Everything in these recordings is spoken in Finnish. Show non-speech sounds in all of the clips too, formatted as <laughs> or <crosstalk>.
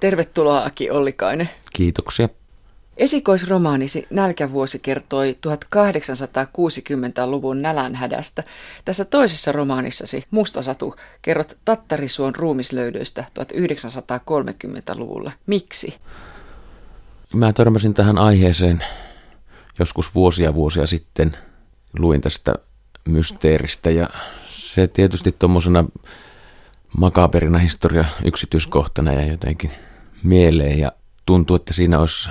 Tervetuloa Aki Ollikainen. Kiitoksia. Esikoisromaanisi Nälkävuosi kertoi 1860-luvun nälänhädästä. Tässä toisessa romaanissasi Mustasatu kerrot Tattarisuon ruumislöydöistä 1930-luvulla. Miksi? Mä törmäsin tähän aiheeseen joskus vuosia vuosia sitten. Luin tästä mysteeristä ja se tietysti tuommoisena makaperina historia yksityiskohtana ja jotenkin mieleen ja tuntuu, että siinä olisi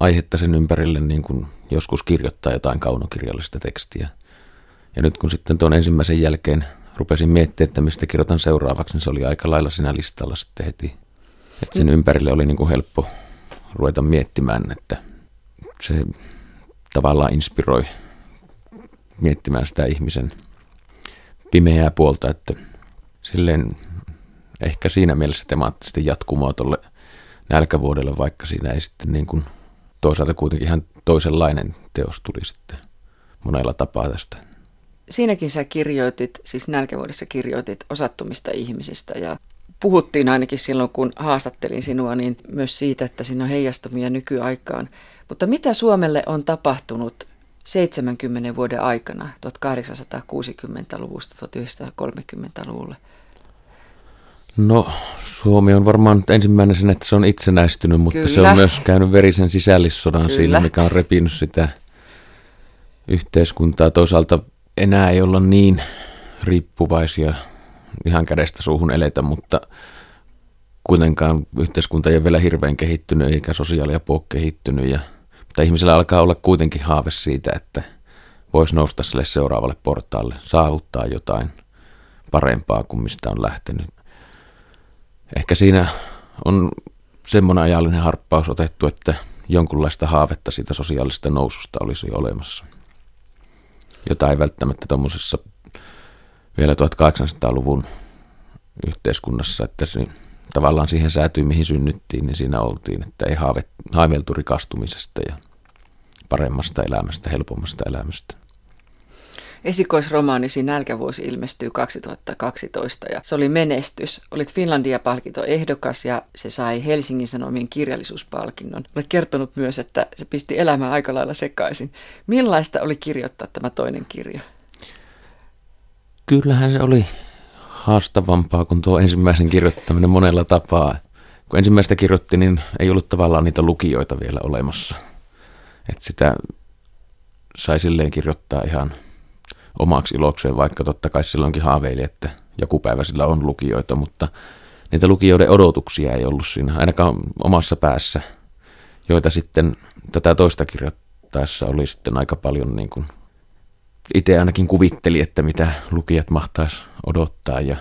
aihetta sen ympärille niin kuin joskus kirjoittaa jotain kaunokirjallista tekstiä. Ja nyt kun sitten tuon ensimmäisen jälkeen rupesin miettimään, että mistä kirjoitan seuraavaksi, niin se oli aika lailla siinä listalla sitten heti. Että sen ympärille oli niin kuin helppo ruveta miettimään, että se tavallaan inspiroi miettimään sitä ihmisen pimeää puolta, että silleen ehkä siinä mielessä temaattisesti jatkumoa tuolle nälkävuodelle, vaikka siinä ei sitten niin kuin toisaalta kuitenkin ihan toisenlainen teos tuli sitten monella tapaa tästä. Siinäkin sä kirjoitit, siis nälkävuodessa kirjoitit osattomista ihmisistä ja puhuttiin ainakin silloin, kun haastattelin sinua, niin myös siitä, että siinä on heijastumia nykyaikaan. Mutta mitä Suomelle on tapahtunut 70 vuoden aikana 1860-luvusta 1930-luvulle? No Suomi on varmaan ensimmäinen sen, että se on itsenäistynyt, mutta Kyllä. se on myös käynyt verisen sisällissodan Kyllä. siinä, mikä on repinyt sitä yhteiskuntaa. Toisaalta enää ei olla niin riippuvaisia ihan kädestä suuhun eletä, mutta kuitenkaan yhteiskunta ei ole vielä hirveän kehittynyt eikä sosiaalia kehittynyt. Ja, mutta ihmisellä alkaa olla kuitenkin haave siitä, että voisi nousta sille seuraavalle portaalle, saavuttaa jotain parempaa kuin mistä on lähtenyt ehkä siinä on semmoinen ajallinen harppaus otettu, että jonkunlaista haavetta siitä sosiaalista noususta olisi olemassa. Jota ei välttämättä tuommoisessa vielä 1800-luvun yhteiskunnassa, että se tavallaan siihen säätyy, mihin synnyttiin, niin siinä oltiin, että ei haave, haiveltu rikastumisesta ja paremmasta elämästä, helpommasta elämästä. Esikoisromaanisi Nälkävuosi ilmestyi 2012 ja se oli menestys. Olit Finlandia-palkinto ehdokas ja se sai Helsingin Sanomien kirjallisuuspalkinnon. Olet kertonut myös, että se pisti elämää aika lailla sekaisin. Millaista oli kirjoittaa tämä toinen kirja? Kyllähän se oli haastavampaa kuin tuo ensimmäisen kirjoittaminen monella tapaa. Kun ensimmäistä kirjoitti, niin ei ollut tavallaan niitä lukijoita vielä olemassa. Että sitä sai silleen kirjoittaa ihan omaksi ilokseen, vaikka totta kai silloinkin haaveili, että joku päivä sillä on lukijoita, mutta niitä lukijoiden odotuksia ei ollut siinä, ainakaan omassa päässä, joita sitten tätä toista kirjoittaessa oli sitten aika paljon niin kuin itse ainakin kuvitteli, että mitä lukijat mahtaisi odottaa ja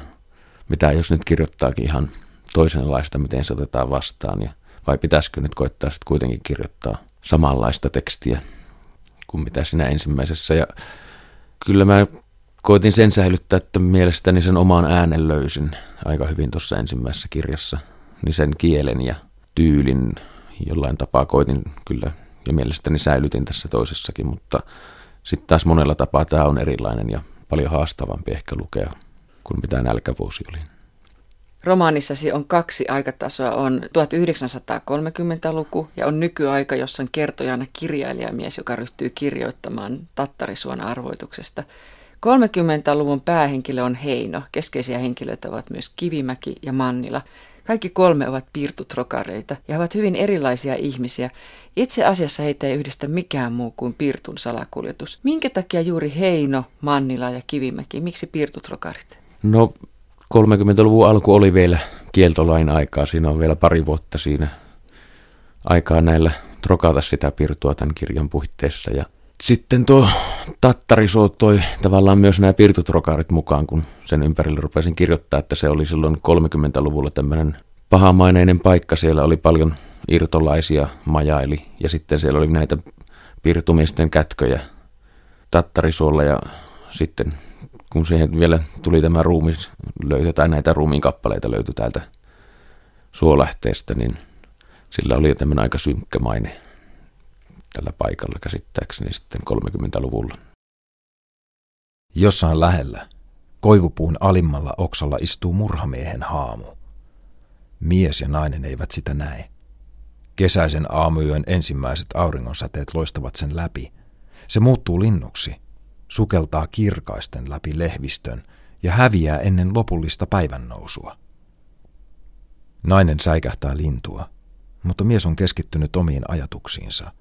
mitä jos nyt kirjoittaakin ihan toisenlaista, miten se otetaan vastaan ja vai pitäisikö nyt koittaa sitten kuitenkin kirjoittaa samanlaista tekstiä kuin mitä siinä ensimmäisessä. Ja kyllä mä koitin sen säilyttää, että mielestäni sen oman äänen löysin aika hyvin tuossa ensimmäisessä kirjassa. Niin sen kielen ja tyylin jollain tapaa koitin kyllä ja mielestäni säilytin tässä toisessakin, mutta sitten taas monella tapaa tämä on erilainen ja paljon haastavampi ehkä lukea kuin mitä nälkävuosi oli. Romaanissasi on kaksi aikatasoa, on 1930-luku ja on nykyaika, jossa on kertojana kirjailijamies, joka ryhtyy kirjoittamaan Tattarisuona arvoituksesta. 30-luvun päähenkilö on Heino, keskeisiä henkilöitä ovat myös Kivimäki ja Mannila. Kaikki kolme ovat piirtutrokareita ja ovat hyvin erilaisia ihmisiä. Itse asiassa heitä ei yhdistä mikään muu kuin piirtun salakuljetus. Minkä takia juuri Heino, Mannila ja Kivimäki? Miksi piirtutrokarit? No 30-luvun alku oli vielä kieltolain aikaa. Siinä on vielä pari vuotta siinä aikaa näillä trokata sitä pirtua tämän kirjan puitteissa. Ja sitten tuo Tattariso toi tavallaan myös nämä pirtutrokarit mukaan, kun sen ympärille rupesin kirjoittaa, että se oli silloin 30-luvulla tämmöinen pahamaineinen paikka. Siellä oli paljon irtolaisia majaili ja sitten siellä oli näitä pirtumiesten kätköjä Tattarisuolla ja sitten kun siihen vielä tuli tämä ruumi, löytyi, näitä ruumiin kappaleita löytyi täältä suolähteestä, niin sillä oli tämmöinen aika synkkä maine tällä paikalla käsittääkseni sitten 30-luvulla. Jossain lähellä, koivupuun alimmalla oksalla istuu murhamiehen haamu. Mies ja nainen eivät sitä näe. Kesäisen aamuyön ensimmäiset auringonsäteet loistavat sen läpi. Se muuttuu linnuksi, sukeltaa kirkaisten läpi lehvistön ja häviää ennen lopullista päivännousua. Nainen säikähtää lintua, mutta mies on keskittynyt omiin ajatuksiinsa.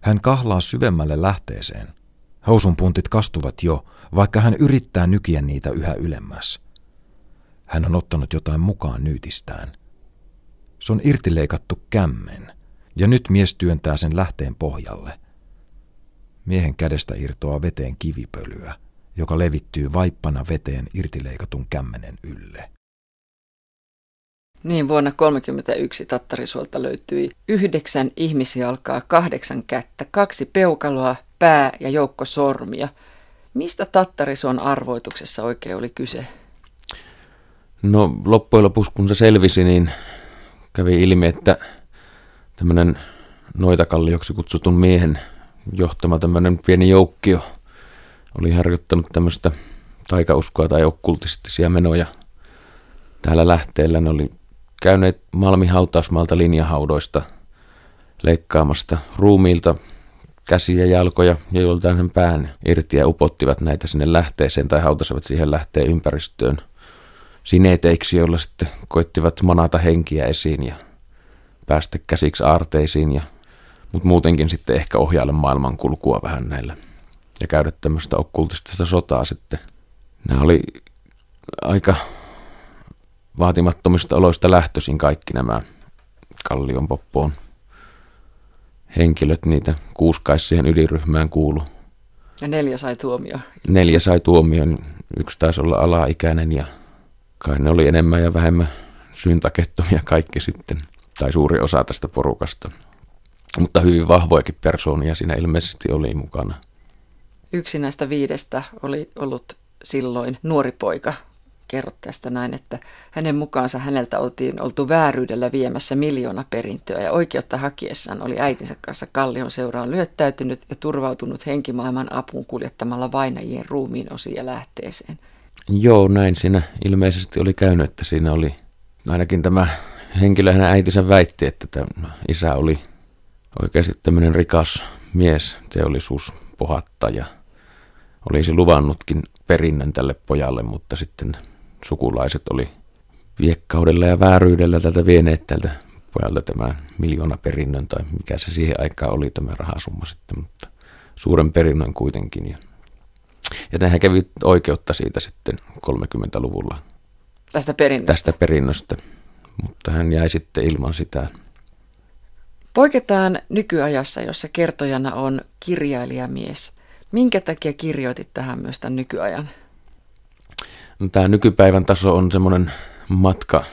Hän kahlaa syvemmälle lähteeseen. Housun puntit kastuvat jo, vaikka hän yrittää nykiä niitä yhä ylemmäs. Hän on ottanut jotain mukaan nyytistään. Se on irtileikattu kämmen, ja nyt mies työntää sen lähteen pohjalle. Miehen kädestä irtoaa veteen kivipölyä, joka levittyy vaippana veteen irtileikatun kämmenen ylle. Niin, vuonna 1931 Tattarisuolta löytyi yhdeksän ihmisjalkaa, kahdeksan kättä, kaksi peukaloa, pää ja joukko sormia. Mistä Tattarisuon arvoituksessa oikein oli kyse? No loppujen lopuksi kun se selvisi, niin kävi ilmi, että tämmöinen noitakallioksi kutsutun miehen johtama tämmöinen pieni joukkio oli harjoittanut tämmöistä taikauskoa tai okkultistisia menoja täällä lähteellä. Ne oli käyneet Malmin hautausmaalta linjahaudoista leikkaamasta ruumiilta käsiä, jalkoja ja joltain sen pään irti ja upottivat näitä sinne lähteeseen tai hautasivat siihen lähteen ympäristöön sineteiksi, joilla sitten koittivat manata henkiä esiin ja päästä käsiksi aarteisiin, ja, mutta muutenkin sitten ehkä ohjailla maailman kulkua vähän näillä ja käydä tämmöistä okkultistista sotaa sitten. Nämä oli aika vaatimattomista oloista lähtöisin kaikki nämä Kallion poppoon henkilöt, niitä kuuskais siihen ydinryhmään kuulu. Ja neljä sai tuomio. Neljä sai tuomion, yksi taisi olla alaikäinen ja kai ne oli enemmän ja vähemmän syntakettomia kaikki sitten, tai suuri osa tästä porukasta. Mutta hyvin vahvoikin persoonia siinä ilmeisesti oli mukana. Yksi näistä viidestä oli ollut silloin nuori poika, kerrot tästä näin, että hänen mukaansa häneltä oltiin oltu vääryydellä viemässä miljoona perintöä ja oikeutta hakiessaan oli äitinsä kanssa Kallion seuraan lyöttäytynyt ja turvautunut henkimaailman apuun kuljettamalla vainajien ruumiin osia lähteeseen. Joo, näin siinä ilmeisesti oli käynyt, että siinä oli ainakin tämä henkilö, hänen äitinsä väitti, että tämä isä oli oikeasti tämmöinen rikas mies, teollisuuspohattaja. Olisi luvannutkin perinnön tälle pojalle, mutta sitten sukulaiset oli viekkaudella ja vääryydellä tältä vieneet tältä pojalta tämä miljoona perinnön tai mikä se siihen aikaan oli tämä rahasumma sitten, mutta suuren perinnön kuitenkin. Ja, ja nehän kävi oikeutta siitä sitten 30-luvulla. Tästä perinnöstä? Tästä perinnöstä, mutta hän jäi sitten ilman sitä. Poiketaan nykyajassa, jossa kertojana on kirjailijamies. Minkä takia kirjoitit tähän myös tämän nykyajan? No, tämä nykypäivän taso on semmoinen matka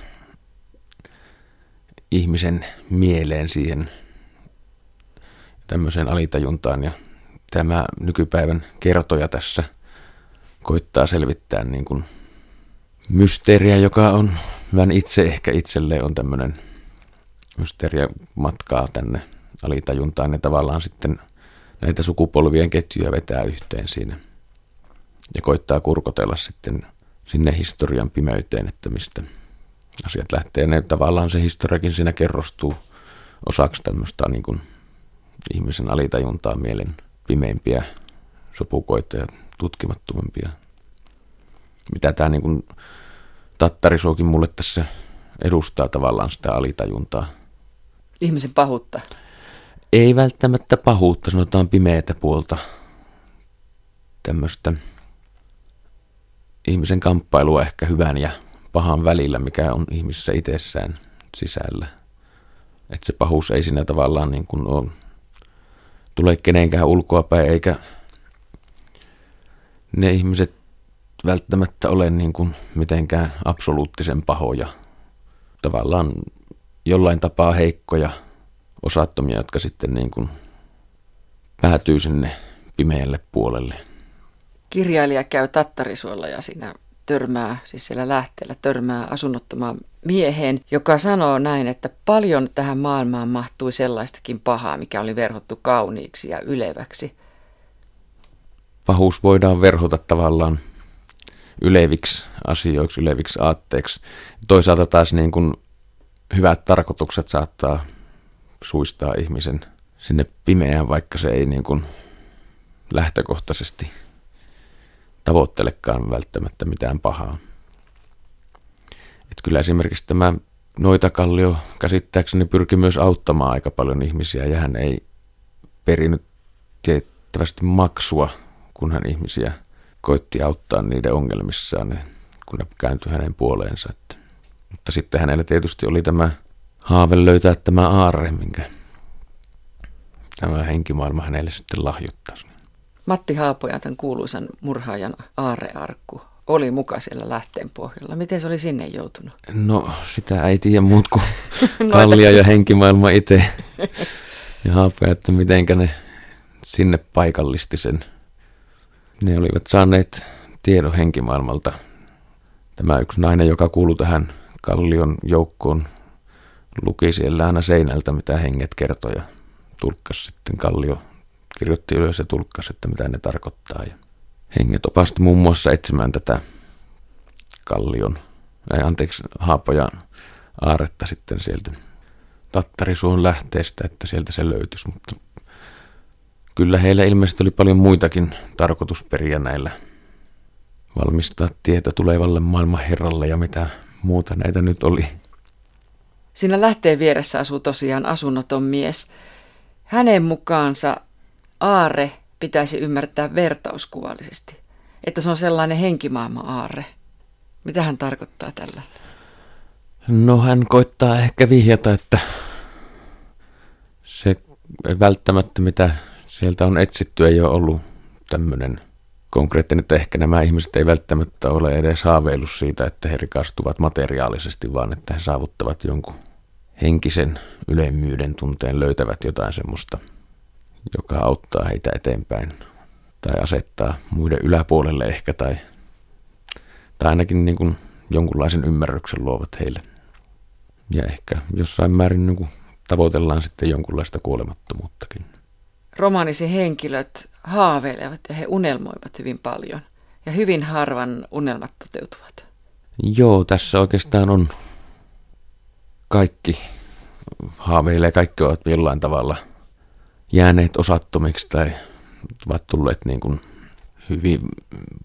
ihmisen mieleen siihen tämmöiseen alitajuntaan ja tämä nykypäivän kertoja tässä koittaa selvittää niin kuin mysteeriä, joka on vähän itse ehkä itselleen on tämmöinen mysteeriä matkaa tänne alitajuntaan ja tavallaan sitten näitä sukupolvien ketjuja vetää yhteen siinä ja koittaa kurkotella sitten sinne historian pimeyteen, että mistä asiat lähtee. Ne tavallaan se historiakin siinä kerrostuu osaksi tämmöistä niin kuin ihmisen alitajuntaa mielen pimeimpiä sopukoita ja tutkimattomampia. Mitä tämä niin kuin tattarisuokin mulle tässä edustaa tavallaan sitä alitajuntaa. Ihmisen pahuutta? Ei välttämättä pahuutta, sanotaan pimeätä puolta. Tämmöistä ihmisen kamppailua ehkä hyvän ja pahan välillä, mikä on ihmisessä itsessään sisällä. Että se pahuus ei siinä tavallaan niin kuin ole, tule kenenkään ulkoapäin, eikä ne ihmiset välttämättä ole niin kuin mitenkään absoluuttisen pahoja. Tavallaan jollain tapaa heikkoja, osattomia, jotka sitten niin kuin päätyy sinne pimeälle puolelle kirjailija käy Tattarisuolla ja siinä törmää, siis siellä lähteellä törmää asunnottomaan mieheen, joka sanoo näin, että paljon tähän maailmaan mahtui sellaistakin pahaa, mikä oli verhottu kauniiksi ja yleväksi. Pahuus voidaan verhota tavallaan yleviksi asioiksi, yleviksi aatteeksi. Toisaalta taas niin kuin hyvät tarkoitukset saattaa suistaa ihmisen sinne pimeään, vaikka se ei niin kuin lähtökohtaisesti tavoittelekaan välttämättä mitään pahaa. Et kyllä esimerkiksi tämä Noitakallio käsittääkseni pyrki myös auttamaan aika paljon ihmisiä ja hän ei perinyt tiettävästi maksua, kun hän ihmisiä koitti auttaa niiden ongelmissaan, kun ne kääntyi hänen puoleensa. Mutta sitten hänellä tietysti oli tämä haave löytää tämä aarre, minkä tämä henkimaailma hänelle sitten lahjoittaisi. Matti Haapoja, tämän kuuluisan murhaajan aarrearkku, oli muka siellä lähteen pohjalla. Miten se oli sinne joutunut? No, sitä ei tiedä muut kuin <laughs> Kallia ja henkimaailma itse. <laughs> Ja Haapoja, että mitenkä ne sinne paikallisti sen. Ne olivat saaneet tiedon henkimaailmalta. Tämä yksi nainen, joka kuului tähän Kallion joukkoon, luki siellä aina seinältä, mitä henget kertoi ja tulkkasi sitten Kallio, kirjoitti ylös ja tulkkasi, että mitä ne tarkoittaa. Ja henget opasti muun muassa etsimään tätä Kallion, ei anteeksi, Haapojan aaretta sitten sieltä Tattarisuon lähteestä, että sieltä se löytyisi, mutta kyllä heillä ilmeisesti oli paljon muitakin tarkoitusperiä näillä valmistaa tietä tulevalle maailman herralle ja mitä muuta näitä nyt oli. Siinä lähteen vieressä asuu tosiaan asunnoton mies. Hänen mukaansa aare pitäisi ymmärtää vertauskuvallisesti, että se on sellainen henkimaailma aare. Mitä hän tarkoittaa tällä? No hän koittaa ehkä vihjata, että se välttämättä mitä sieltä on etsitty ei ole ollut tämmöinen konkreettinen, että ehkä nämä ihmiset ei välttämättä ole edes haaveillut siitä, että he rikastuvat materiaalisesti, vaan että he saavuttavat jonkun henkisen ylemmyyden tunteen, löytävät jotain semmoista, joka auttaa heitä eteenpäin tai asettaa muiden yläpuolelle ehkä tai, tai ainakin niin kuin jonkunlaisen ymmärryksen luovat heille. Ja ehkä jossain määrin niin kuin tavoitellaan sitten jonkunlaista kuolemattomuuttakin. Romaanisi henkilöt haaveilevat ja he unelmoivat hyvin paljon. Ja hyvin harvan unelmat toteutuvat. Joo, tässä oikeastaan on kaikki haaveilee, kaikki ovat jollain tavalla jääneet osattomiksi tai ovat tulleet niin kuin hyvin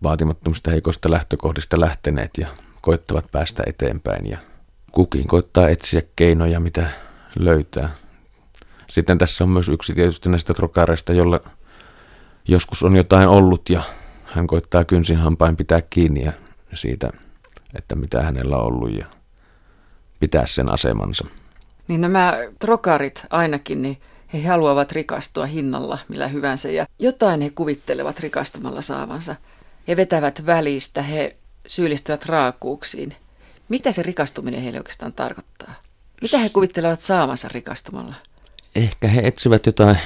vaatimattomista heikoista lähtökohdista lähteneet ja koittavat päästä eteenpäin ja kukin koittaa etsiä keinoja, mitä löytää. Sitten tässä on myös yksi tietysti näistä trokareista, jolla joskus on jotain ollut ja hän koittaa kynsin hampain pitää kiinni ja siitä, että mitä hänellä on ollut ja pitää sen asemansa. Niin nämä trokarit ainakin, niin he haluavat rikastua hinnalla millä hyvänsä ja jotain he kuvittelevat rikastumalla saavansa. He vetävät välistä, he syyllistyvät raakuuksiin. Mitä se rikastuminen heille oikeastaan tarkoittaa? Mitä he kuvittelevat saamansa rikastumalla? Ehkä he etsivät jotain,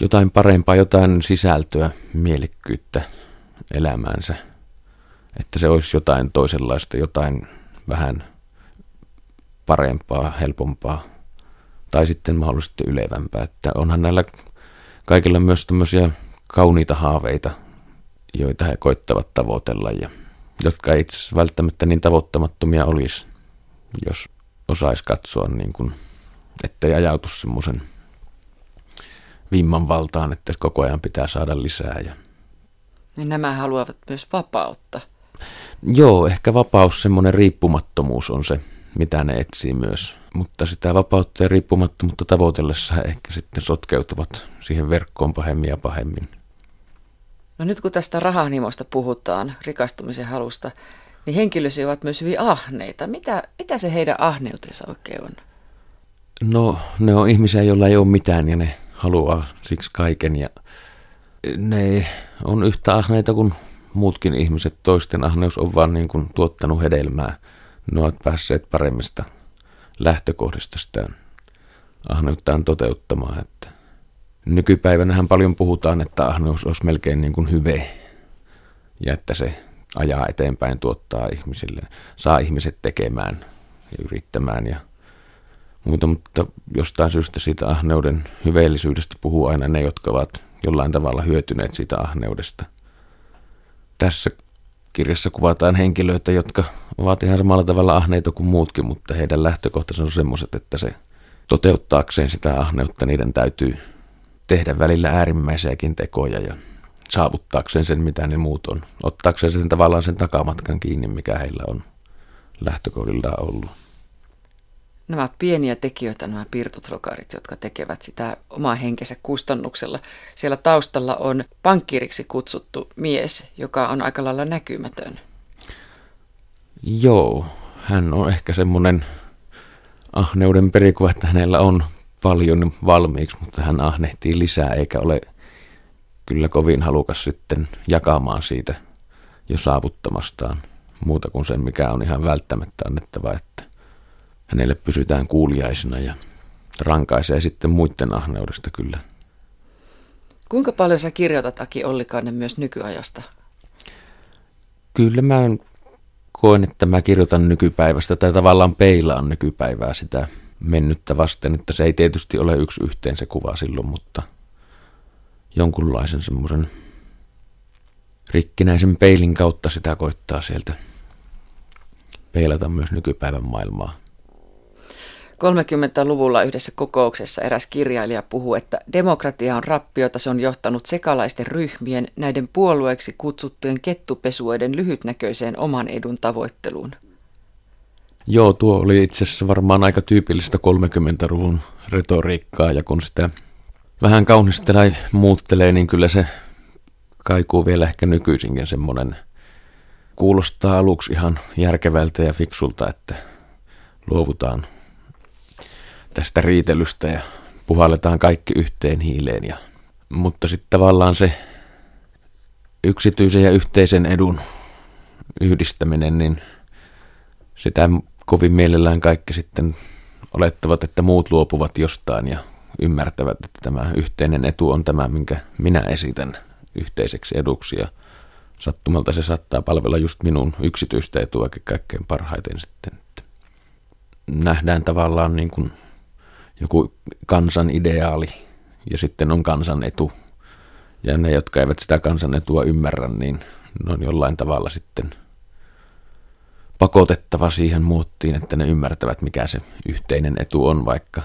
jotain parempaa, jotain sisältöä, mielekkyyttä elämäänsä. Että se olisi jotain toisenlaista, jotain vähän parempaa, helpompaa tai sitten mahdollisesti ylevämpää. Että onhan näillä kaikilla myös tämmöisiä kauniita haaveita, joita he koittavat tavoitella ja jotka itse asiassa välttämättä niin tavoittamattomia olisi, jos osaisi katsoa niin kuin, ettei ajautu semmoisen vimman valtaan, että koko ajan pitää saada lisää. Ja... Niin nämä haluavat myös vapautta. Joo, ehkä vapaus, semmoinen riippumattomuus on se, mitä ne etsii myös. Mutta sitä vapautta ja riippumattomuutta tavoitellessa ehkä sitten sotkeutuvat siihen verkkoon pahemmin ja pahemmin. No nyt kun tästä rahanimosta puhutaan, rikastumisen halusta, niin henkilösi ovat myös hyvin ahneita. Mitä, mitä se heidän ahneutensa oikein on? No, ne on ihmisiä, joilla ei ole mitään ja ne haluaa siksi kaiken. Ja ne on yhtä ahneita kuin muutkin ihmiset. Toisten ahneus on vaan niin kuin tuottanut hedelmää. Ne ovat päässeet paremmista lähtökohdista sitä ahneuttaan toteuttamaan. Että nykypäivänähän paljon puhutaan, että ahneus olisi melkein niin kuin hyve ja että se ajaa eteenpäin, tuottaa ihmisille, saa ihmiset tekemään ja yrittämään ja muuta, mutta jostain syystä siitä ahneuden hyveellisyydestä puhuu aina ne, jotka ovat jollain tavalla hyötyneet siitä ahneudesta. Tässä kirjassa kuvataan henkilöitä, jotka ovat ihan samalla tavalla ahneita kuin muutkin, mutta heidän lähtökohtansa on semmoiset, että se toteuttaakseen sitä ahneutta niiden täytyy tehdä välillä äärimmäisiäkin tekoja ja saavuttaakseen sen, mitä ne muut on. Ottaakseen sen tavallaan sen takamatkan kiinni, mikä heillä on lähtökohdillaan ollut. Nämä ovat pieniä tekijöitä, nämä piirtotrokarit, jotka tekevät sitä omaa henkensä kustannuksella. Siellä taustalla on pankkiriksi kutsuttu mies, joka on aika lailla näkymätön. Joo, hän on ehkä semmoinen ahneuden perikuva, että hänellä on paljon valmiiksi, mutta hän ahnehtii lisää eikä ole kyllä kovin halukas sitten jakamaan siitä jo saavuttamastaan muuta kuin sen, mikä on ihan välttämättä annettava, että hänelle pysytään kuuliaisena ja rankaisee sitten muiden ahneudesta kyllä. Kuinka paljon sä kirjoitat Aki Ollikainen myös nykyajasta? Kyllä mä koen, että mä kirjoitan nykypäivästä tai tavallaan peilaan nykypäivää sitä mennyttä vasten, että se ei tietysti ole yksi yhteen se kuva silloin, mutta jonkunlaisen semmoisen rikkinäisen peilin kautta sitä koittaa sieltä peilata myös nykypäivän maailmaa. 30-luvulla yhdessä kokouksessa eräs kirjailija puhuu, että demokratia on rappiota, se on johtanut sekalaisten ryhmien, näiden puolueeksi kutsuttujen kettupesuiden lyhytnäköiseen oman edun tavoitteluun. Joo, tuo oli itse asiassa varmaan aika tyypillistä 30-luvun retoriikkaa, ja kun sitä vähän kaunistelee muuttelee, niin kyllä se kaikuu vielä ehkä nykyisinkin semmoinen, kuulostaa aluksi ihan järkevältä ja fiksulta, että luovutaan tästä riitelystä ja puhalletaan kaikki yhteen hiileen. Ja, mutta sitten tavallaan se yksityisen ja yhteisen edun yhdistäminen, niin sitä kovin mielellään kaikki sitten olettavat, että muut luopuvat jostain ja ymmärtävät, että tämä yhteinen etu on tämä, minkä minä esitän yhteiseksi eduksi. Ja sattumalta se saattaa palvella just minun yksityistä etua kaikkein parhaiten sitten. Nähdään tavallaan niin kuin joku kansan ideaali ja sitten on kansan etu. Ja ne, jotka eivät sitä kansan etua ymmärrä, niin ne on jollain tavalla sitten pakotettava siihen muuttiin, että ne ymmärtävät, mikä se yhteinen etu on, vaikka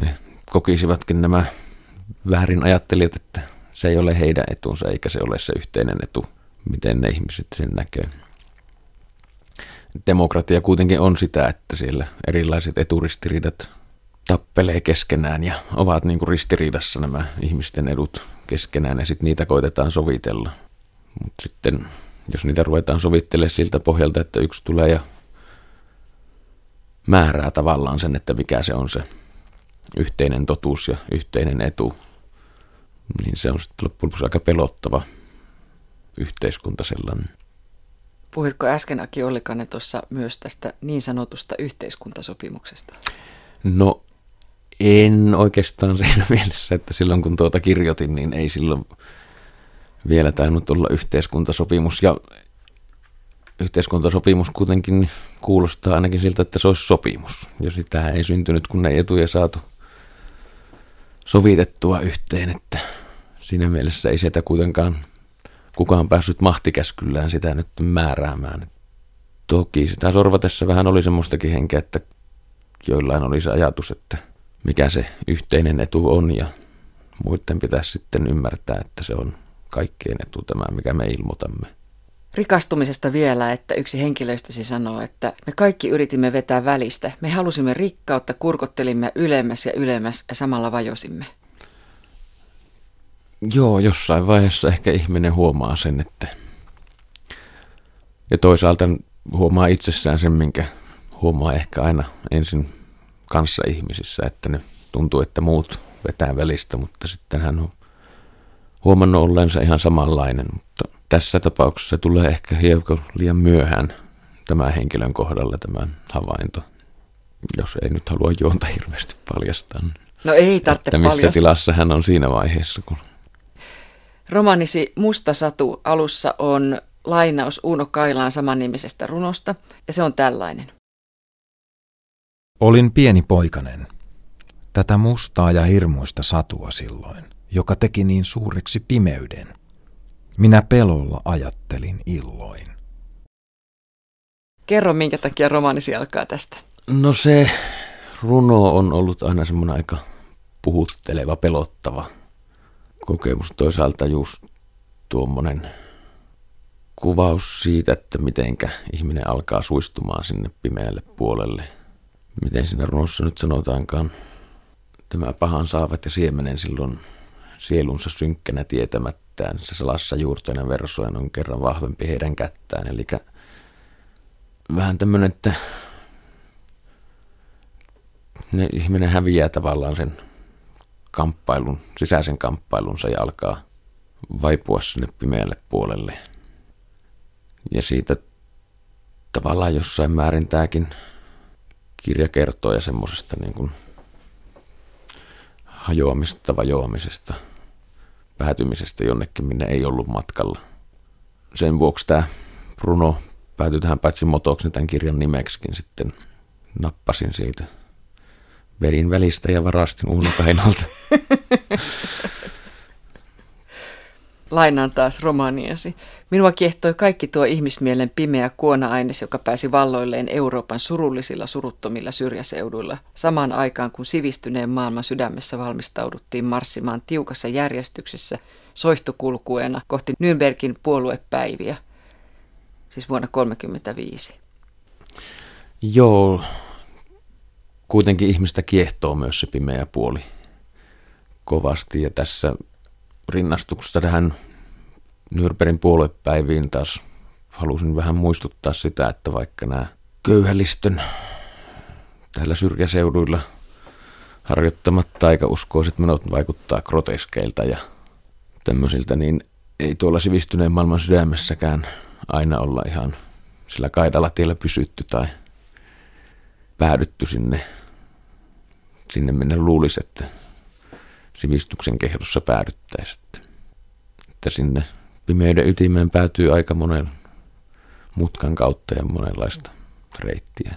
ne kokisivatkin nämä väärin ajattelijat, että se ei ole heidän etunsa eikä se ole se yhteinen etu, miten ne ihmiset sen näkee demokratia kuitenkin on sitä, että siellä erilaiset eturistiriidat tappelee keskenään ja ovat niin kuin ristiriidassa nämä ihmisten edut keskenään ja sitten niitä koitetaan sovitella. Mutta sitten jos niitä ruvetaan sovittelemaan siltä pohjalta, että yksi tulee ja määrää tavallaan sen, että mikä se on se yhteinen totuus ja yhteinen etu, niin se on sitten loppujen aika pelottava yhteiskunta sellainen. Puhuitko äsken Aki Ollikainen tuossa myös tästä niin sanotusta yhteiskuntasopimuksesta? No en oikeastaan <laughs> siinä mielessä, että silloin kun tuota kirjoitin, niin ei silloin vielä tainnut olla yhteiskuntasopimus. Ja yhteiskuntasopimus kuitenkin kuulostaa ainakin siltä, että se olisi sopimus. Ja sitä ei syntynyt, kun ei etuja saatu sovitettua yhteen, että siinä mielessä ei sieltä kuitenkaan kukaan päässyt mahtikäskyllään sitä nyt määräämään. Toki sitä sorvatessa vähän oli semmoistakin henkeä, että joillain oli se ajatus, että mikä se yhteinen etu on ja muiden pitäisi sitten ymmärtää, että se on kaikkien etu tämä, mikä me ilmoitamme. Rikastumisesta vielä, että yksi henkilöistäsi sanoo, että me kaikki yritimme vetää välistä. Me halusimme rikkautta, kurkottelimme ylemmäs ja ylemmäs ja samalla vajosimme. Joo, jossain vaiheessa ehkä ihminen huomaa sen, että ja toisaalta huomaa itsessään sen, minkä huomaa ehkä aina ensin kanssa ihmisissä, että ne tuntuu, että muut vetää välistä, mutta sitten hän on huomannut olleensa ihan samanlainen, mutta tässä tapauksessa se tulee ehkä hiukan liian myöhään tämän henkilön kohdalla tämä havainto, jos ei nyt halua juonta hirveästi paljastaa. No ei tarvitse että missä paljastaa. tilassa hän on siinä vaiheessa, kun Romanisi Musta Satu alussa on lainaus Uno Kailaan samannimisestä runosta, ja se on tällainen. Olin pieni poikanen. Tätä mustaa ja hirmuista satua silloin, joka teki niin suureksi pimeyden. Minä pelolla ajattelin illoin. Kerro, minkä takia romaanisi alkaa tästä. No se runo on ollut aina semmoinen aika puhutteleva, pelottava kokemus. Toisaalta just tuommoinen kuvaus siitä, että mitenkä ihminen alkaa suistumaan sinne pimeälle puolelle. Miten siinä runossa nyt sanotaankaan, tämä pahan saavat ja siemenen silloin sielunsa synkkänä tietämättään. Se salassa juurtoinen versojen on kerran vahvempi heidän kättään. Eli vähän tämmöinen, että ne ihminen häviää tavallaan sen kamppailun, sisäisen kamppailunsa ja alkaa vaipua sinne pimeälle puolelle. Ja siitä tavallaan jossain määrin tämäkin kirja kertoo ja semmoisesta niin kuin hajoamista, vajoamisesta, päätymisestä jonnekin, minne ei ollut matkalla. Sen vuoksi tämä Bruno päätyi tähän paitsi motoksi niin tämän kirjan nimeksikin sitten nappasin siitä vedin välistä ja varastin Uuno Kainalta. <laughs> Lainaan taas romaaniasi. Minua kiehtoi kaikki tuo ihmismielen pimeä kuona-aines, joka pääsi valloilleen Euroopan surullisilla suruttomilla syrjäseuduilla, samaan aikaan kun sivistyneen maailman sydämessä valmistauduttiin marssimaan tiukassa järjestyksessä soihtukulkueena kohti Nürnbergin puoluepäiviä, siis vuonna 1935. Joo, kuitenkin ihmistä kiehtoo myös se pimeä puoli kovasti. Ja tässä rinnastuksessa tähän Nürnbergin puoluepäiviin taas halusin vähän muistuttaa sitä, että vaikka nämä köyhälistön täällä syrjäseuduilla harjoittamat taikauskoiset menot vaikuttaa groteskeilta ja tämmöisiltä, niin ei tuolla sivistyneen maailman sydämessäkään aina olla ihan sillä kaidalla tiellä pysytty tai päädytty sinne, sinne minne luulisi, että sivistyksen kehdossa päädyttäisiin. Että sinne pimeyden ytimeen päätyy aika monen mutkan kautta ja monenlaista reittiä.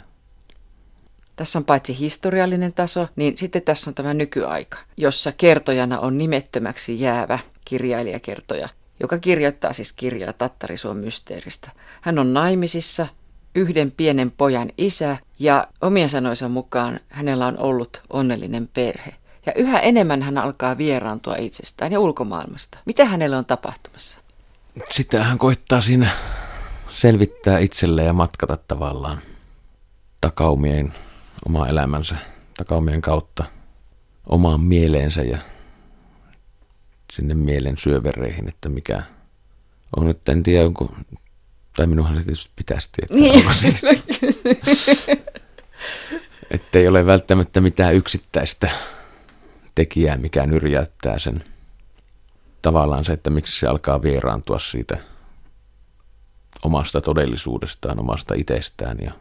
Tässä on paitsi historiallinen taso, niin sitten tässä on tämä nykyaika, jossa kertojana on nimettömäksi jäävä kirjailijakertoja, joka kirjoittaa siis kirjaa Tattarisuon mysteeristä. Hän on naimisissa, yhden pienen pojan isä ja omien sanoisa mukaan hänellä on ollut onnellinen perhe. Ja yhä enemmän hän alkaa vieraantua itsestään ja ulkomaailmasta. Mitä hänelle on tapahtumassa? Sitä hän koittaa siinä selvittää itselle ja matkata tavallaan takaumien oma elämänsä, takaumien kautta omaan mieleensä ja sinne mielen syövereihin, että mikä on nyt, en tiedä, onko, tai minunhan se tietysti pitäisi tietää. Niin, <laughs> että ei ole välttämättä mitään yksittäistä tekijää, mikä nyrjäyttää sen tavallaan se, että miksi se alkaa vieraantua siitä omasta todellisuudestaan, omasta itsestään ja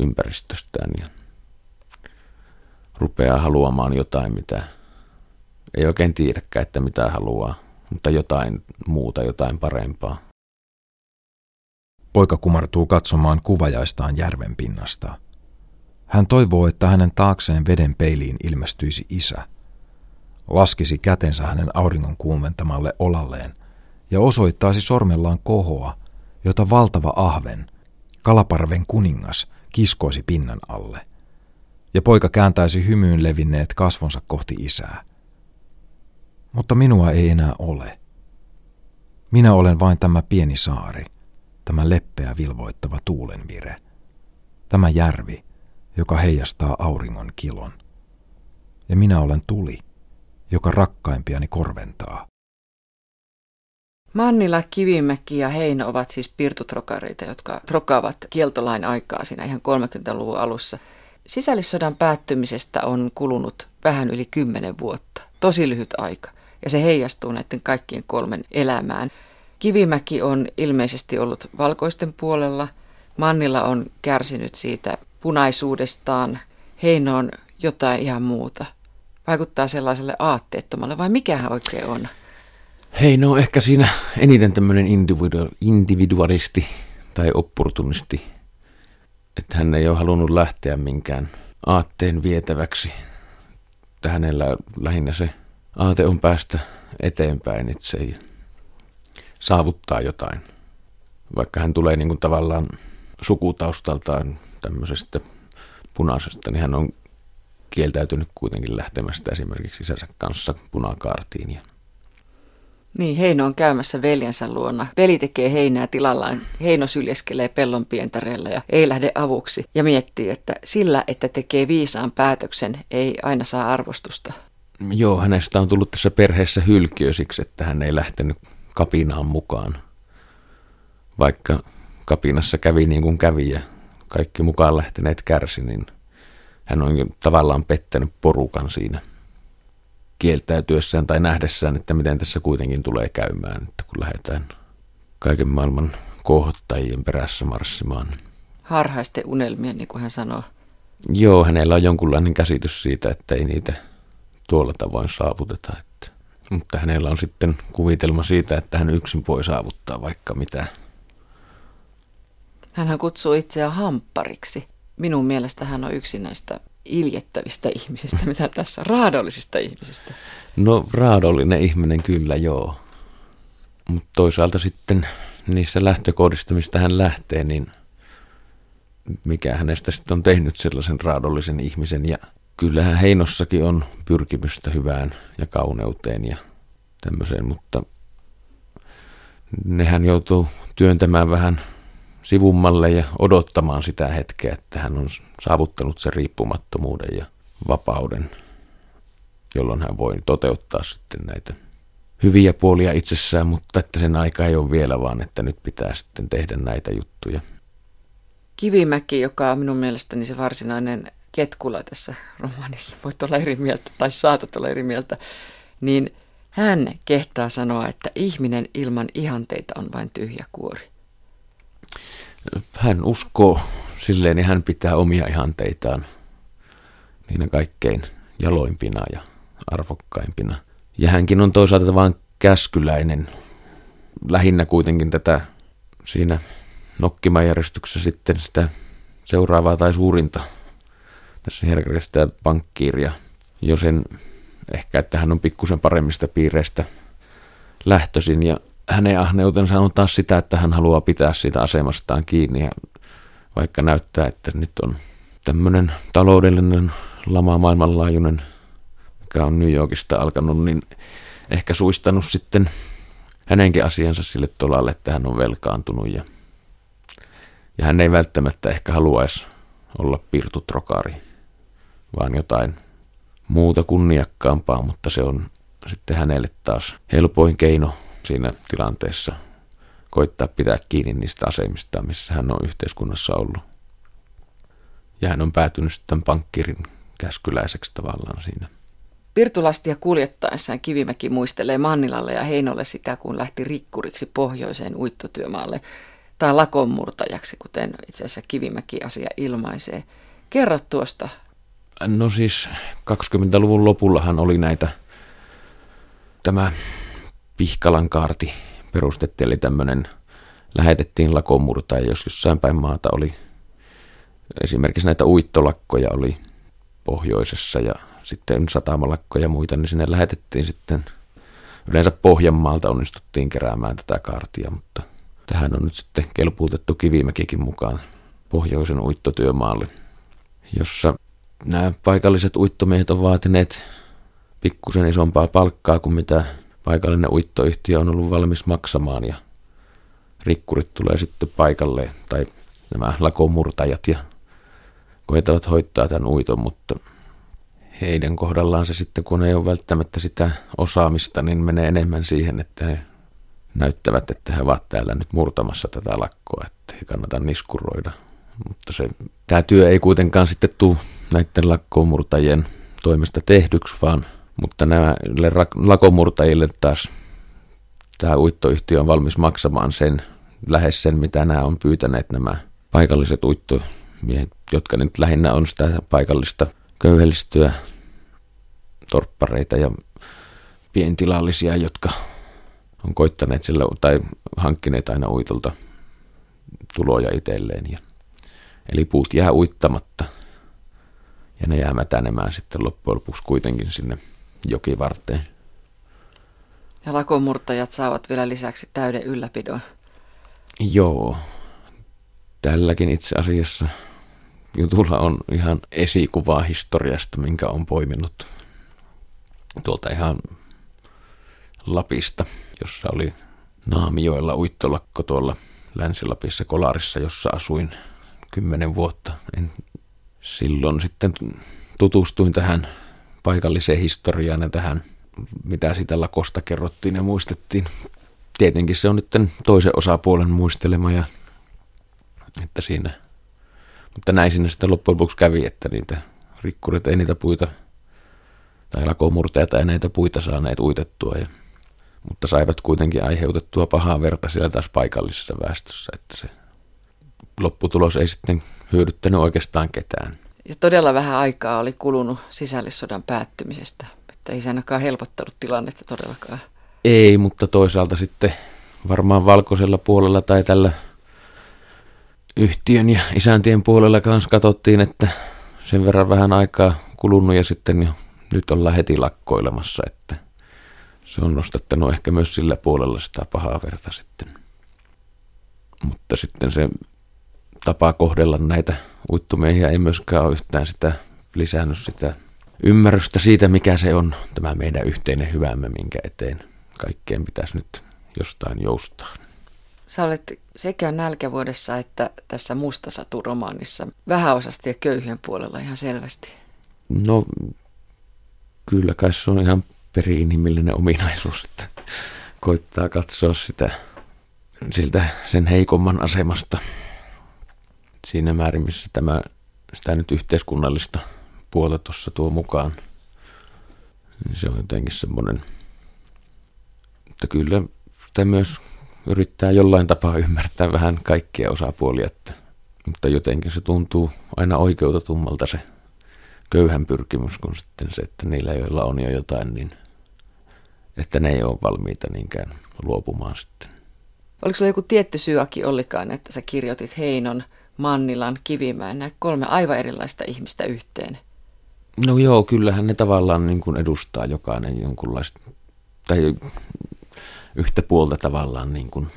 ympäristöstään ja rupeaa haluamaan jotain, mitä ei oikein tiedäkään, että mitä haluaa, mutta jotain muuta, jotain parempaa. Poika kumartuu katsomaan kuvajaistaan järven pinnasta. Hän toivoo, että hänen taakseen veden peiliin ilmestyisi isä. Laskisi kätensä hänen auringon kuumentamalle olalleen ja osoittaisi sormellaan kohoa, jota valtava ahven, kalaparven kuningas, kiskoisi pinnan alle. Ja poika kääntäisi hymyyn levinneet kasvonsa kohti isää. Mutta minua ei enää ole. Minä olen vain tämä pieni saari, tämä leppeä vilvoittava tuulenvire, tämä järvi, joka heijastaa auringon kilon. Ja minä olen tuli, joka rakkaimpiani korventaa. Mannila, Kivimäki ja Heino ovat siis pirtutrokareita, jotka trokaavat kieltolain aikaa siinä ihan 30-luvun alussa. Sisällissodan päättymisestä on kulunut vähän yli 10 vuotta, tosi lyhyt aika, ja se heijastuu näiden kaikkien kolmen elämään. Kivimäki on ilmeisesti ollut valkoisten puolella, Mannilla on kärsinyt siitä punaisuudestaan, Heino on jotain ihan muuta. Vaikuttaa sellaiselle aatteettomalle, vai mikä hän oikein on? Heino on ehkä siinä eniten tämmöinen individu- individualisti tai opportunisti, että hän ei ole halunnut lähteä minkään aatteen vietäväksi. Että hänellä lähinnä se aate on päästä eteenpäin itse. saavuttaa jotain. Vaikka hän tulee niin kuin tavallaan sukutaustaltaan tämmöisestä punaisesta, niin hän on kieltäytynyt kuitenkin lähtemästä esimerkiksi isänsä kanssa punakaartiin. Ja niin, Heino on käymässä veljensä luona. Veli tekee heinää tilallaan. Heino syljeskelee pellon pientareella ja ei lähde avuksi. Ja miettii, että sillä, että tekee viisaan päätöksen, ei aina saa arvostusta. Joo, hänestä on tullut tässä perheessä hylkiö siksi, että hän ei lähtenyt kapinaan mukaan. Vaikka kapinassa kävi niin kuin kävi ja kaikki mukaan lähteneet kärsi, niin hän on tavallaan pettänyt porukan siinä kieltäytyessään tai nähdessään, että miten tässä kuitenkin tulee käymään, että kun lähdetään kaiken maailman kohottajien perässä marssimaan. Harhaisten unelmien, niin kuin hän sanoo. Joo, hänellä on jonkunlainen käsitys siitä, että ei niitä tuolla tavoin saavuteta. Että. Mutta hänellä on sitten kuvitelma siitä, että hän yksin voi saavuttaa vaikka mitä. Hän kutsuu itseään hamppariksi. Minun mielestä hän on yksi näistä iljettävistä ihmisistä, mitä tässä, raadollisista ihmisistä. No raadollinen ihminen kyllä joo, mutta toisaalta sitten niissä lähtökohdista, mistä hän lähtee, niin mikä hänestä sitten on tehnyt sellaisen raadollisen ihmisen ja kyllähän Heinossakin on pyrkimystä hyvään ja kauneuteen ja tämmöiseen, mutta nehän joutuu työntämään vähän sivummalle ja odottamaan sitä hetkeä, että hän on saavuttanut sen riippumattomuuden ja vapauden, jolloin hän voi toteuttaa sitten näitä hyviä puolia itsessään, mutta että sen aika ei ole vielä, vaan että nyt pitää sitten tehdä näitä juttuja. Kivimäki, joka on minun mielestäni se varsinainen ketkula tässä romaanissa, voit olla eri mieltä tai saatat olla eri mieltä, niin hän kehtaa sanoa, että ihminen ilman ihanteita on vain tyhjä kuori hän uskoo silleen, niin hän pitää omia ihanteitaan niinä kaikkein jaloimpina ja arvokkaimpina. Ja hänkin on toisaalta vain käskyläinen, lähinnä kuitenkin tätä siinä nokkimajärjestyksessä sitten sitä seuraavaa tai suurinta tässä herkästä pankkiiria, jo sen ehkä, että hän on pikkusen paremmista piireistä lähtöisin ja hänen ahneutensa on taas sitä, että hän haluaa pitää siitä asemastaan kiinni, ja vaikka näyttää, että nyt on tämmöinen taloudellinen lama maailmanlaajuinen, mikä on New Yorkista alkanut, niin ehkä suistanut sitten hänenkin asiansa sille tolalle, että hän on velkaantunut ja, ja hän ei välttämättä ehkä haluaisi olla pirtutrokari, vaan jotain muuta kunniakkaampaa, mutta se on sitten hänelle taas helpoin keino siinä tilanteessa koittaa pitää kiinni niistä asemista, missä hän on yhteiskunnassa ollut. Ja hän on päätynyt sitten pankkirin käskyläiseksi tavallaan siinä. Pirtulastia kuljettaessaan Kivimäki muistelee Mannilalle ja Heinolle sitä, kun lähti rikkuriksi pohjoiseen uittotyömaalle tai lakonmurtajaksi, kuten itse asiassa Kivimäki asia ilmaisee. Kerro tuosta. No siis 20-luvun lopullahan oli näitä, tämä Pihkalan kaarti perustettiin, eli tämmöinen lähetettiin lakomurta, ja jos jossain päin maata oli. Esimerkiksi näitä uittolakkoja oli pohjoisessa ja sitten satamalakkoja ja muita, niin sinne lähetettiin sitten. Yleensä Pohjanmaalta onnistuttiin keräämään tätä kaartia, mutta tähän on nyt sitten kelpuutettu Kivimäkikin mukaan pohjoisen uittotyömaalle, jossa nämä paikalliset uittomiehet on vaatineet pikkusen isompaa palkkaa kuin mitä paikallinen uittoyhtiö on ollut valmis maksamaan ja rikkurit tulee sitten paikalle tai nämä lakomurtajat ja koetavat hoitaa tämän uiton, mutta heidän kohdallaan se sitten, kun ei ole välttämättä sitä osaamista, niin menee enemmän siihen, että he näyttävät, että he ovat täällä nyt murtamassa tätä lakkoa, että he kannata niskuroida. Mutta se, tämä työ ei kuitenkaan sitten tule näiden lakkomurtajien toimesta tehdyksi, vaan – mutta näille lakomurtajille taas tämä uittoyhtiö on valmis maksamaan sen, lähes sen, mitä nämä on pyytäneet nämä paikalliset uittomiehet, jotka nyt lähinnä on sitä paikallista köyhellistöä, torppareita ja pientilallisia, jotka on koittaneet sillä, tai hankkineet aina uitolta tuloja itselleen. Ja, eli puut jää uittamatta ja ne jää mätänemään sitten loppujen lopuksi kuitenkin sinne jokivarteen. Ja lakomurtajat saavat vielä lisäksi täyden ylläpidon. Joo. Tälläkin itse asiassa jutulla on ihan esikuvaa historiasta, minkä on poiminut tuolta ihan Lapista, jossa oli Naamioilla uittolakko tuolla Länsi-Lapissa Kolarissa, jossa asuin kymmenen vuotta. En silloin sitten tutustuin tähän paikalliseen historiaan ja tähän, mitä sitä lakosta kerrottiin ja muistettiin. Tietenkin se on nyt toisen osapuolen muistelema ja että siinä, mutta näin sinne sitten loppujen lopuksi kävi, että niitä rikkurit ei niitä puita tai lakomurteet ei näitä puita saaneet uitettua ja mutta saivat kuitenkin aiheutettua pahaa verta siellä taas paikallisessa väestössä, että se lopputulos ei sitten hyödyttänyt oikeastaan ketään. Ja todella vähän aikaa oli kulunut sisällissodan päättymisestä, että ei se ainakaan helpottanut tilannetta todellakaan. Ei, mutta toisaalta sitten varmaan valkoisella puolella tai tällä yhtiön ja isäntien puolella kanssa katsottiin, että sen verran vähän aikaa kulunut ja sitten jo nyt ollaan heti lakkoilemassa, että – se on nostattanut ehkä myös sillä puolella sitä pahaa verta sitten. Mutta sitten se tapa kohdella näitä uittumiehiä ei myöskään ole yhtään sitä lisännyt sitä ymmärrystä siitä, mikä se on tämä meidän yhteinen hyvämme, minkä eteen kaikkeen pitäisi nyt jostain joustaa. Sä olet sekä nälkävuodessa että tässä Mustasatu-romaanissa vähäosasti ja köyhien puolella ihan selvästi. No kyllä kai se on ihan peri-inhimillinen ominaisuus, että koittaa katsoa sitä siltä sen heikomman asemasta siinä määrin, missä tämä, sitä nyt yhteiskunnallista puolta tuossa tuo mukaan. Niin se on jotenkin semmoinen, että kyllä sitä myös yrittää jollain tapaa ymmärtää vähän kaikkia osapuolia, että, mutta jotenkin se tuntuu aina oikeutetummalta se köyhän pyrkimys kuin sitten se, että niillä, joilla on jo jotain, niin että ne ei ole valmiita niinkään luopumaan sitten. Oliko sulla joku tietty syy, Ollikaan, että sä kirjoitit Heinon, Mannilan, Kivimäen, nämä kolme aivan erilaista ihmistä yhteen? No joo, kyllähän ne tavallaan niin kuin edustaa jokainen jonkunlaista, tai yhtä puolta tavallaan niin kuin,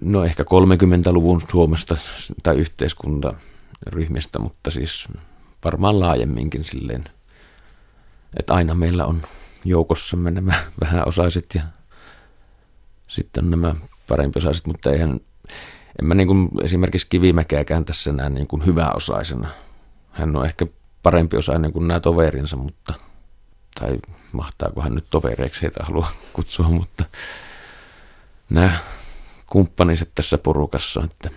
no ehkä 30-luvun Suomesta tai yhteiskuntaryhmistä, mutta siis varmaan laajemminkin silleen, että aina meillä on joukossamme nämä vähäosaiset ja sitten on nämä parempiosaiset, mutta eihän, en mä niin kuin esimerkiksi Kivimäkeäkään tässä näe niin kuin hyväosaisena. Hän on ehkä parempi osainen kuin nämä toverinsa, mutta, tai mahtaako hän nyt tovereiksi heitä halua kutsua, mutta nämä kumppaniset tässä porukassa, että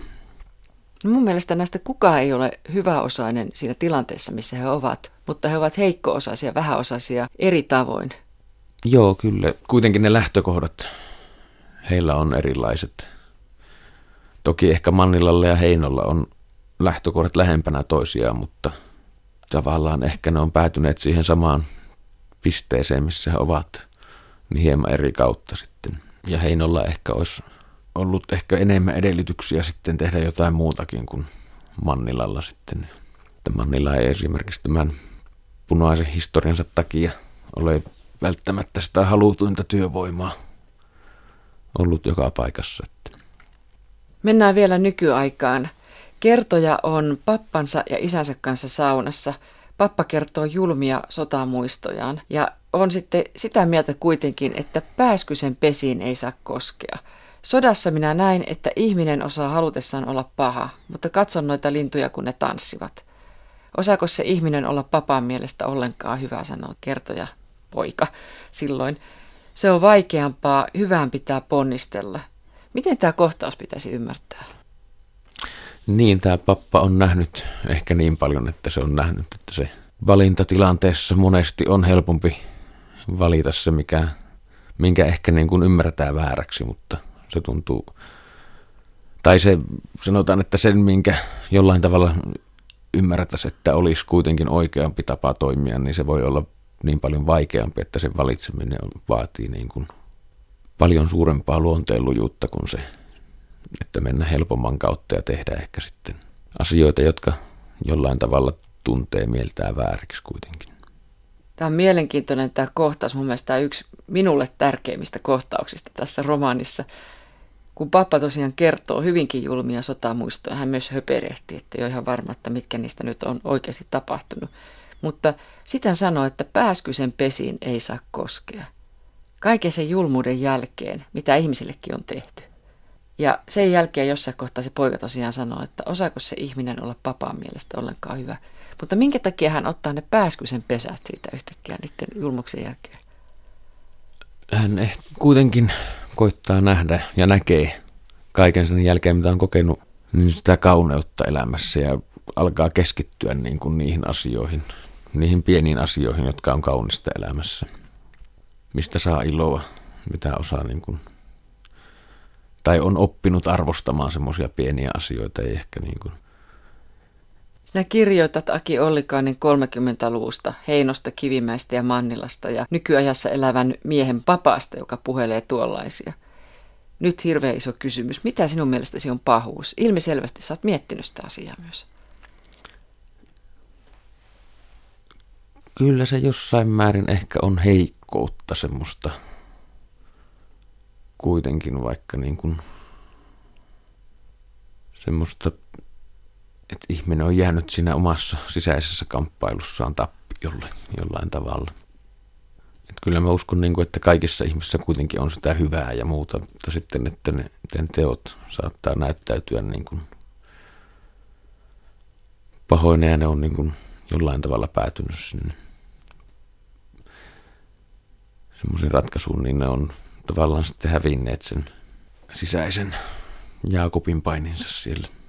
No mun mielestä näistä kukaan ei ole hyväosainen siinä tilanteessa, missä he ovat, mutta he ovat heikkoosaisia, vähäosaisia eri tavoin. Joo, kyllä. Kuitenkin ne lähtökohdat heillä on erilaiset. Toki ehkä Mannilalla ja Heinolla on lähtökohdat lähempänä toisiaan, mutta tavallaan ehkä ne on päätyneet siihen samaan pisteeseen, missä he ovat, niin hieman eri kautta sitten. Ja Heinolla ehkä olisi ollut ehkä enemmän edellytyksiä sitten tehdä jotain muutakin kuin Mannilalla sitten. Että Mannilla ei esimerkiksi tämän punaisen historiansa takia ole välttämättä sitä halutuinta työvoimaa ollut joka paikassa. Mennään vielä nykyaikaan. Kertoja on pappansa ja isänsä kanssa saunassa. Pappa kertoo julmia sotamuistojaan ja on sitten sitä mieltä kuitenkin, että pääskysen pesiin ei saa koskea – Sodassa minä näin, että ihminen osaa halutessaan olla paha, mutta katson noita lintuja, kun ne tanssivat. Osaako se ihminen olla papan mielestä ollenkaan hyvä, sanoa kertoja poika silloin. Se on vaikeampaa, hyvään pitää ponnistella. Miten tämä kohtaus pitäisi ymmärtää? Niin, tämä pappa on nähnyt ehkä niin paljon, että se on nähnyt, että se valintatilanteessa monesti on helpompi valita se, mikä, minkä ehkä niin kuin ymmärtää vääräksi, mutta – se tuntuu, tai se sanotaan, että sen minkä jollain tavalla ymmärtäisi, että olisi kuitenkin oikeampi tapa toimia, niin se voi olla niin paljon vaikeampi, että sen valitseminen vaatii niin kuin paljon suurempaa luonteenlujuutta kuin se, että mennä helpomman kautta ja tehdä ehkä sitten asioita, jotka jollain tavalla tuntee mieltää vääriksi kuitenkin. Tämä on mielenkiintoinen tämä kohtaus. Mun mielestä tämä yksi minulle tärkeimmistä kohtauksista tässä romaanissa. Kun pappa tosiaan kertoo hyvinkin julmia sotamuistoja, hän myös höperehti, että ei ole ihan varma, että mitkä niistä nyt on oikeasti tapahtunut. Mutta sitten sanoo, että pääskysen pesiin ei saa koskea. Kaiken sen julmuuden jälkeen, mitä ihmisillekin on tehty. Ja sen jälkeen jossain kohtaa se poika tosiaan sanoo, että osaako se ihminen olla papaan mielestä ollenkaan hyvä. Mutta minkä takia hän ottaa ne pääskysen pesät siitä yhtäkkiä niiden julmuksen jälkeen? Hän eh, kuitenkin koittaa nähdä ja näkee kaiken sen jälkeen, mitä on kokenut, niin sitä kauneutta elämässä ja alkaa keskittyä niin kuin niihin asioihin, niihin pieniin asioihin, jotka on kaunista elämässä. Mistä saa iloa, mitä osaa niin kuin, tai on oppinut arvostamaan semmoisia pieniä asioita, ei ehkä niin kuin, sinä kirjoitat Aki Ollikainen 30-luvusta, Heinosta, Kivimäistä ja Mannilasta ja nykyajassa elävän miehen papaasta, joka puhelee tuollaisia. Nyt hirveän iso kysymys. Mitä sinun mielestäsi on pahuus? Ilmiselvästi sä oot miettinyt sitä asiaa myös. Kyllä se jossain määrin ehkä on heikkoutta semmoista kuitenkin vaikka niin kuin semmoista että ihminen on jäänyt siinä omassa sisäisessä kamppailussaan tappiolle jollain tavalla. Et kyllä mä uskon, niin kuin, että kaikissa ihmisissä kuitenkin on sitä hyvää ja muuta, mutta sitten, että ne, ne teot saattaa näyttäytyä niin kuin pahoina ja ne on niin kuin jollain tavalla päätynyt sinne semmoisen ratkaisuun, niin ne on tavallaan sitten hävinneet sen sisäisen Jaakobin paininsa siellä